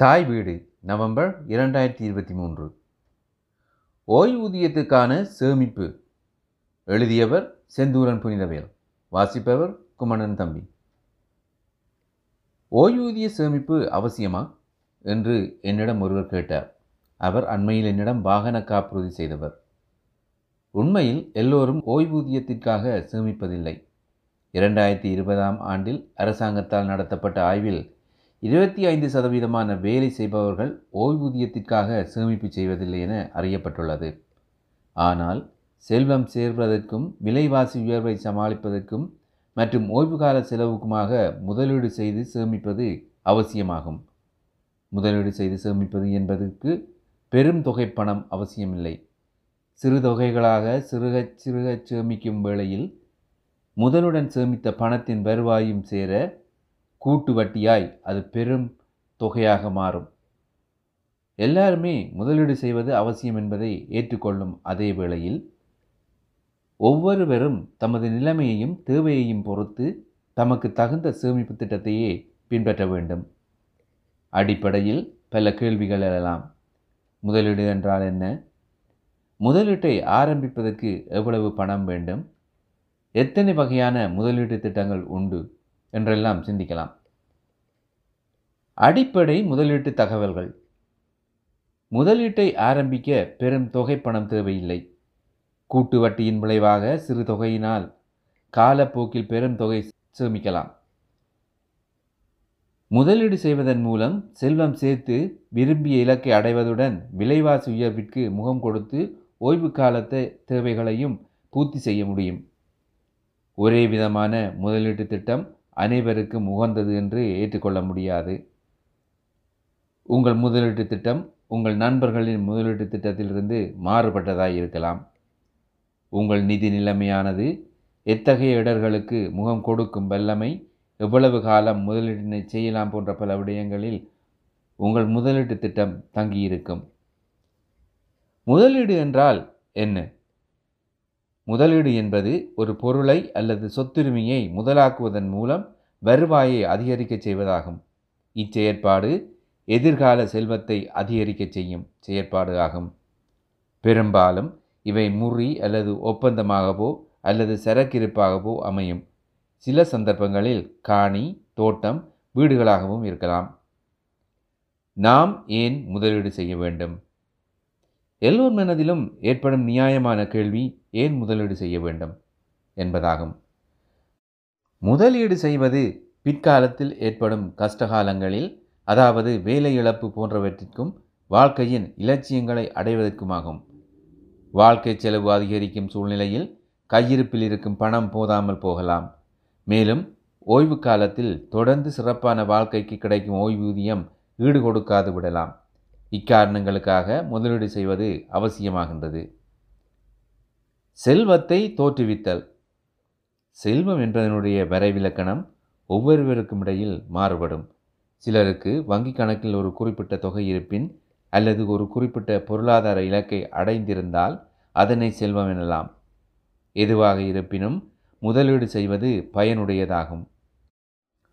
தாய் வீடு நவம்பர் இரண்டாயிரத்தி இருபத்தி மூன்று. ஓய்வூதியத்துக்கான சேமிப்பு. எழுதியவர் செந்தூரன் புனிதவேல். வாசிப்பவர் குமணன் தம்பி. ஓய்வூதிய சேமிப்பு அவசியமா? என்று என்னிடம் ஒருவர் கேட்டார். அவர் அண்மையில் என்னிடம் வாகன காப்புறுதி செய்தவர். உண்மையில் எல்லோரும் ஓய்வூதியத்திற்காக சேமிப்பதில்லை. இரண்டாயிரத்தி இருபதாம் ஆண்டில் அரசாங்கத்தால் நடத்தப்பட்ட ஆய்வில் இருபத்தி ஐந்து சதவீதமான வேலை செய்பவர்கள் ஓய்வூதியத்திற்காக சேமிப்பு செய்வதில்லை என அறியப்பட்டுள்ளது. ஆனால் செல்வம் சேர்வதற்கும் விலைவாசி உயர்வை சமாளிப்பதற்கும் மற்றும் ஓய்வுகால செலவுக்குமாக முதலீடு செய்து சேமிப்பது அவசியமாகும். முதலீடு செய்து சேமிப்பது என்பதற்கு பெரும் தொகை பணம் அவசியமில்லை. சிறு தொகைகளாக சிறுகச் சிறுகச் சேமிக்கும் வேளையில் முதலுடன் சேமித்த பணத்தின் வருவாயும் சேர கூட்டு வட்டியாய் அது பெரும் தொகையாக மாறும். எல்லாருமே முதலீடு செய்வது அவசியம் என்பதை ஏற்றுக்கொள்ளும் அதே வேளையில் ஒவ்வொருவரும் தமது நிலைமையையும் தேவையையும் பொறுத்து தமக்கு தகுந்த சேமிப்பு திட்டத்தையே பின்பற்ற வேண்டும். அடிப்படையில் பல கேள்விகள் எழலாம். முதலீடு என்றால் என்ன? முதலீட்டை ஆரம்பிப்பதற்கு எவ்வளவு பணம் வேண்டும்? எத்தனை வகையான முதலீட்டு திட்டங்கள் உண்டு? என்றெல்லாம் சிந்திக்கலாம். அடிப்படை முதலீட்டு தகவல்கள். முதலீட்டை ஆரம்பிக்க பெரும் தொகை பணம் தேவையில்லை. கூட்டு வட்டியின் விளைவாக சிறு தொகையினால் காலப்போக்கில் பெரும் தொகை சேமிக்கலாம். முதலீடு செய்வதன் மூலம் செல்வம் சேர்த்து விரும்பிய இலக்கை அடைவதுடன் விலைவாசி உயர்விற்கு முகம் கொடுத்து ஓய்வு காலத்தை தேவைகளையும் பூர்த்தி செய்ய முடியும். ஒரே விதமான முதலீட்டு திட்டம் அனைவருக்கும் உகந்தது என்று ஏற்றுக்கொள்ள முடியாது. உங்கள் முதலீட்டு திட்டம் உங்கள் நண்பர்களின் முதலீட்டு திட்டத்திலிருந்து மாறுபட்டதாக இருக்கலாம். உங்கள் நிதி நிலைமையானது எத்தகைய இடர்களுக்கு முகம் கொடுக்கும் வல்லமை எவ்வளவு காலம் முதலீட்டினை செய்யலாம் போன்ற பல விடயங்களில் உங்கள் முதலீட்டு திட்டம் தங்கியிருக்கும். முதலீடு என்றால் என்ன? முதலீடு என்பது ஒரு பொருளை அல்லது சொத்துரிமையை முதலாக்குவதன் மூலம் வருவாயை அதிகரிக்கச் செய்வதாகும். இச்செயற்பாடு எதிர்கால செல்வத்தை அதிகரிக்கச் செய்யும் செயற்பாடு ஆகும் பெரும்பாலும் இவை முறி அல்லது ஒப்பந்தமாகவோ அல்லது சரக்கிருப்பாகவோ அமையும். சில சந்தர்ப்பங்களில் காணி தோட்டம் வீடுகளாகவும் இருக்கலாம். நாம் ஏன் முதலீடு செய்ய வேண்டும்? எல்லோர் மனதிலும் ஏற்படும் நியாயமான கேள்வி ஏன் முதலீடு செய்ய வேண்டும்? என்பதாகும். முதலீடு செய்வது பிற்காலத்தில் ஏற்படும் கஷ்டகாலங்களில் அதாவது வேலை இழப்பு போன்றவற்றிற்கும் வாழ்க்கையின் இலட்சியங்களை அடைவதற்குமாகும். வாழ்க்கை செலவு அதிகரிக்கும் சூழ்நிலையில் கையிருப்பில் இருக்கும் பணம் போதாமல் போகலாம். மேலும் ஓய்வு காலத்தில் தொடர்ந்து சிறப்பான வாழ்க்கைக்கு கிடைக்கும் ஓய்வூதியம் ஈடு கொடுக்காது விடலாம். இக்காரணங்களுக்காக முதலீடு செய்வது அவசியமாகின்றது. செல்வத்தை தோற்றுவித்தல். செல்வம் என்பதனுடைய வரைவிலக்கணம் ஒவ்வொருவருக்கும் இடையில் மாறுபடும். சிலருக்கு வங்கி கணக்கில் ஒரு குறிப்பிட்ட தொகை இருப்பின் அல்லது ஒரு குறிப்பிட்ட பொருளாதார இலக்கை அடைந்திருந்தால் அதனை செல்வம் எனலாம். எதுவாக இருப்பினும் முதலீடு செய்வது பயனுடையதாகும்.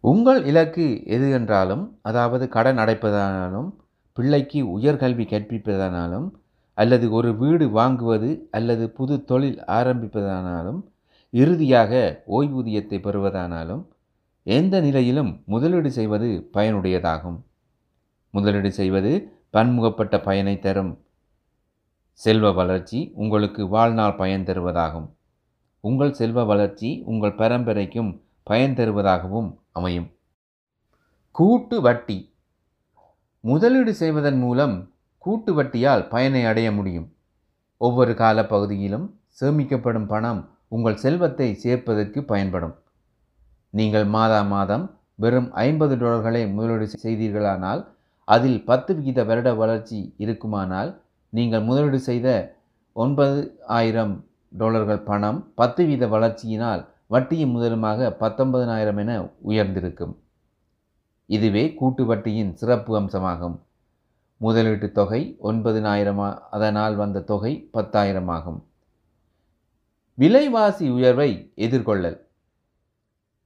உங்கள் இலக்கு எது என்றாலும் அதாவது கடன் அடைப்பதானாலும் பிள்ளைக்கு உயர்கல்வி கற்பிப்பதானாலும் அல்லது ஒரு வீடு வாங்குவது அல்லது புது தொழில் ஆரம்பிப்பதானாலும் இறுதியாக ஓய்வூதியத்தை பெறுவதானாலும் எந்த நிலையிலும் முதலீடு செய்வது பயனுடையதாகும். முதலீடு செய்வது பன்முகப்பட்ட பயனை தரும். செல்வ வளர்ச்சி உங்களுக்கு வாழ்நாள் பயன் தருவதாகும். உங்கள் செல்வ வளர்ச்சி உங்கள் பரம்பரைக்கும் பயன் தருவதாகவும் அமையும். கூட்டு வட்டி. முதலீடு செய்வதன் மூலம் கூட்டு வட்டியால் பயனை அடைய முடியும். ஒவ்வொரு காலப்பகுதியிலும் சேமிக்கப்படும் பணம் உங்கள் செல்வத்தை சேர்ப்பதற்கு பயன்படும். நீங்கள் மாதா மாதம் வெறும் ஐம்பது டாலர்களை முதலீடு செய்தீர்களானால் அதில் பத்து விகித வருட வளர்ச்சி இருக்குமானால் நீங்கள் முதலீடு செய்த ஒன்பது ஆயிரம் டாலர்கள் பணம் பத்து வீத வளர்ச்சியினால் வட்டியும் முதலுமாக பத்தொன்பதனாயிரம் என உயர்ந்திருக்கும். இதுவே கூட்டு வட்டியின் சிறப்பு அம்சமாகும். முதலீட்டு தொகை ஒன்பதினாயிரமா அதனால் வந்த தொகை பத்தாயிரம் ஆகும். விலைவாசி உயர்வை எதிர்கொள்ளல்.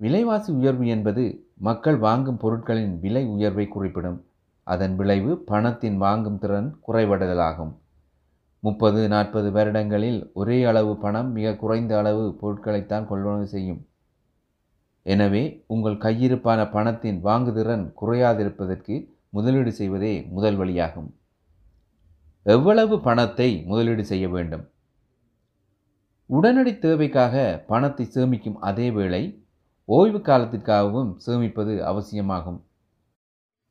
விலைவாசி உயர்வு என்பது மக்கள் வாங்கும் பொருட்களின் விலை உயர்வை குறிப்பிடும். அதன் விளைவு பணத்தின் வாங்கும் திறன் குறைவடைதலாகும். முப்பது நாற்பது வருடங்களில் ஒரே அளவு பணம் மிக குறைந்த அளவு பொருட்களைத்தான் கொள்வனவு செய்யும். எனவே உங்கள் கையிருப்பான பணத்தின் வாங்குதிறன் குறையாதிருப்பதற்கு முதலீடு செய்வதே முதல் வழியாகும். எவ்வளவு பணத்தை முதலீடு செய்ய வேண்டும்? உடனடி தேவைக்காக பணத்தை சேமிக்கும் அதே வேளை ஓய்வு காலத்திற்காகவும் சேமிப்பது அவசியமாகும்.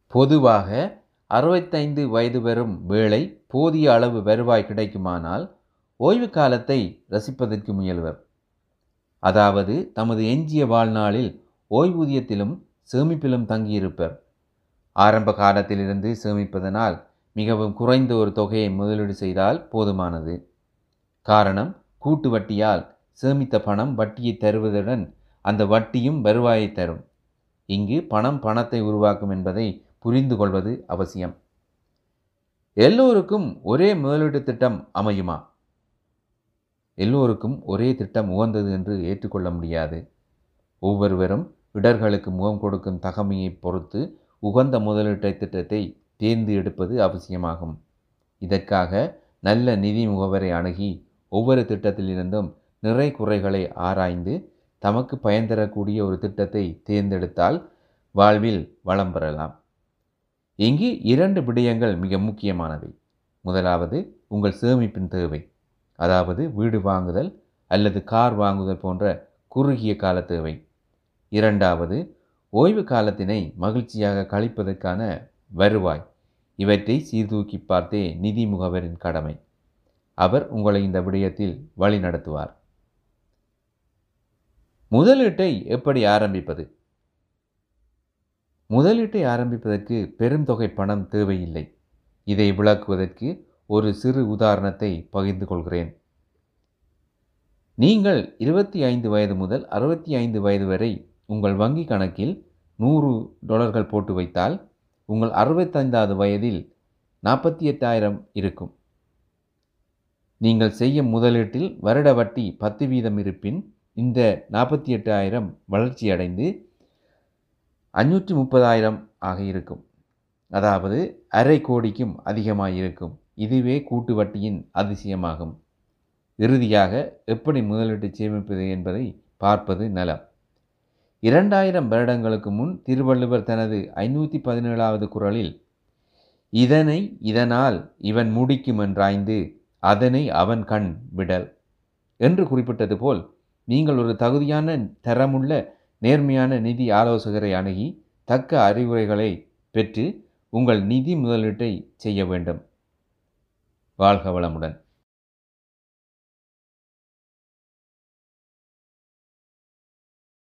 பொதுவாக அறுபத்தைந்து வயது வரும் வேளை போதிய அளவு வருவாய் கிடைக்குமானால் ஓய்வு காலத்தை ரசிப்பதற்கு முயல்வர். அதாவது தமது எஞ்சிய வாழ்நாளில் ஓய்வூதியத்திலும் சேமிப்பிலும் தங்கியிருப்பர். ஆரம்ப காலத்திலிருந்து சேமிப்பதனால் மிகவும் குறைந்த ஒரு தொகையை முதலீடு செய்தால் போதுமானது. காரணம் கூட்டு வட்டியால் சேமித்த பணம் வட்டியை தருவதுடன் அந்த வட்டியும் வருவாயை தரும். இங்கு பணம் பணத்தை உருவாக்கும் என்பதை புரிந்து கொள்வது அவசியம். எல்லோருக்கும் ஒரே முதலீட்டு திட்டம் அமையுமா? எல்லோருக்கும் ஒரே திட்டம் உகந்தது என்று ஏற்றுக்கொள்ள முடியாது. ஒவ்வொருவரும் இடர்களுக்கு முகம் கொடுக்கும் தகமையை பொறுத்து உகந்த முதலீட்டு திட்டத்தை தேர்ந்து எடுப்பது அவசியமாகும். இதற்காக நல்ல நிதி முகவரை அணுகி ஒவ்வொரு திட்டத்திலிருந்தும் நிறை குறைகளை ஆராய்ந்து தமக்கு பயன் தரக்கூடிய ஒரு திட்டத்தை தேர்ந்தெடுத்தால் வாழ்வில் வளம் பெறலாம். இங்கு இரண்டு விடயங்கள் மிக முக்கியமானவை. முதலாவது உங்கள் சேமிப்பின் தேவை. அதாவது வீடு வாங்குதல் அல்லது கார் வாங்குதல் போன்ற குறுகிய கால தேவை. இரண்டாவது ஓய்வு காலத்தினை மகிழ்ச்சியாக கழிப்பதற்கான வருவாய். இவற்றை சீர்தூக்கி பார்த்தே நிதி முகவரின் கடமை. அவர் உங்களை இந்த விடயத்தில் வழி நடத்துவார் முதலீட்டை எப்படி ஆரம்பிப்பது? முதலீட்டை ஆரம்பிப்பதற்கு பெரும் தொகை பணம் தேவையில்லை. இதை விளக்குவதற்கு ஒரு சிறு உதாரணத்தை பகிர்ந்து கொள்கிறேன். நீங்கள் இருபத்தி ஐந்து வயது முதல் அறுபத்தி ஐந்து வயது வரை உங்கள் வங்கி கணக்கில் நூறு டாலர்கள் போட்டு வைத்தால் உங்கள் அறுபத்தைந்தாவது வயதில் நாற்பத்தி எட்டாயிரம் இருக்கும். நீங்கள் செய்யும் முதலீட்டில் வருட வட்டி பத்து வீதம் இருப்பின் இந்த நாற்பத்தி எட்டாயிரம் வளர்ச்சியடைந்து அஞ்சூற்றி முப்பதாயிரம் ஆக இருக்கும். அதாவது அரை கோடிக்கும் அதிகமாக இருக்கும் இதுவே கூட்டு வட்டியின் அதிசயமாகும். இறுதியாக எப்படி முதலீட்டு சேமிப்பது என்பதை பார்ப்பது நலம். இரண்டாயிரம் வருடங்களுக்கு முன் திருவள்ளுவர் தனது ஐநூற்றி பதினேழாவது குரலில் இதனை இதனால் இவன் முடிக்கும் என்றாய்ந்து அதனை அவன் கண் விடல் என்று குறிப்பிட்டது போல் நீங்கள் ஒரு தகுதியான தரமுள்ள நேர்மையான நிதி ஆலோசகரை அணுகி தக்க அறிவுரைகளை பெற்று உங்கள் நிதி முதலீட்டை செய்ய வேண்டும். வாழ்க வளமுடன்.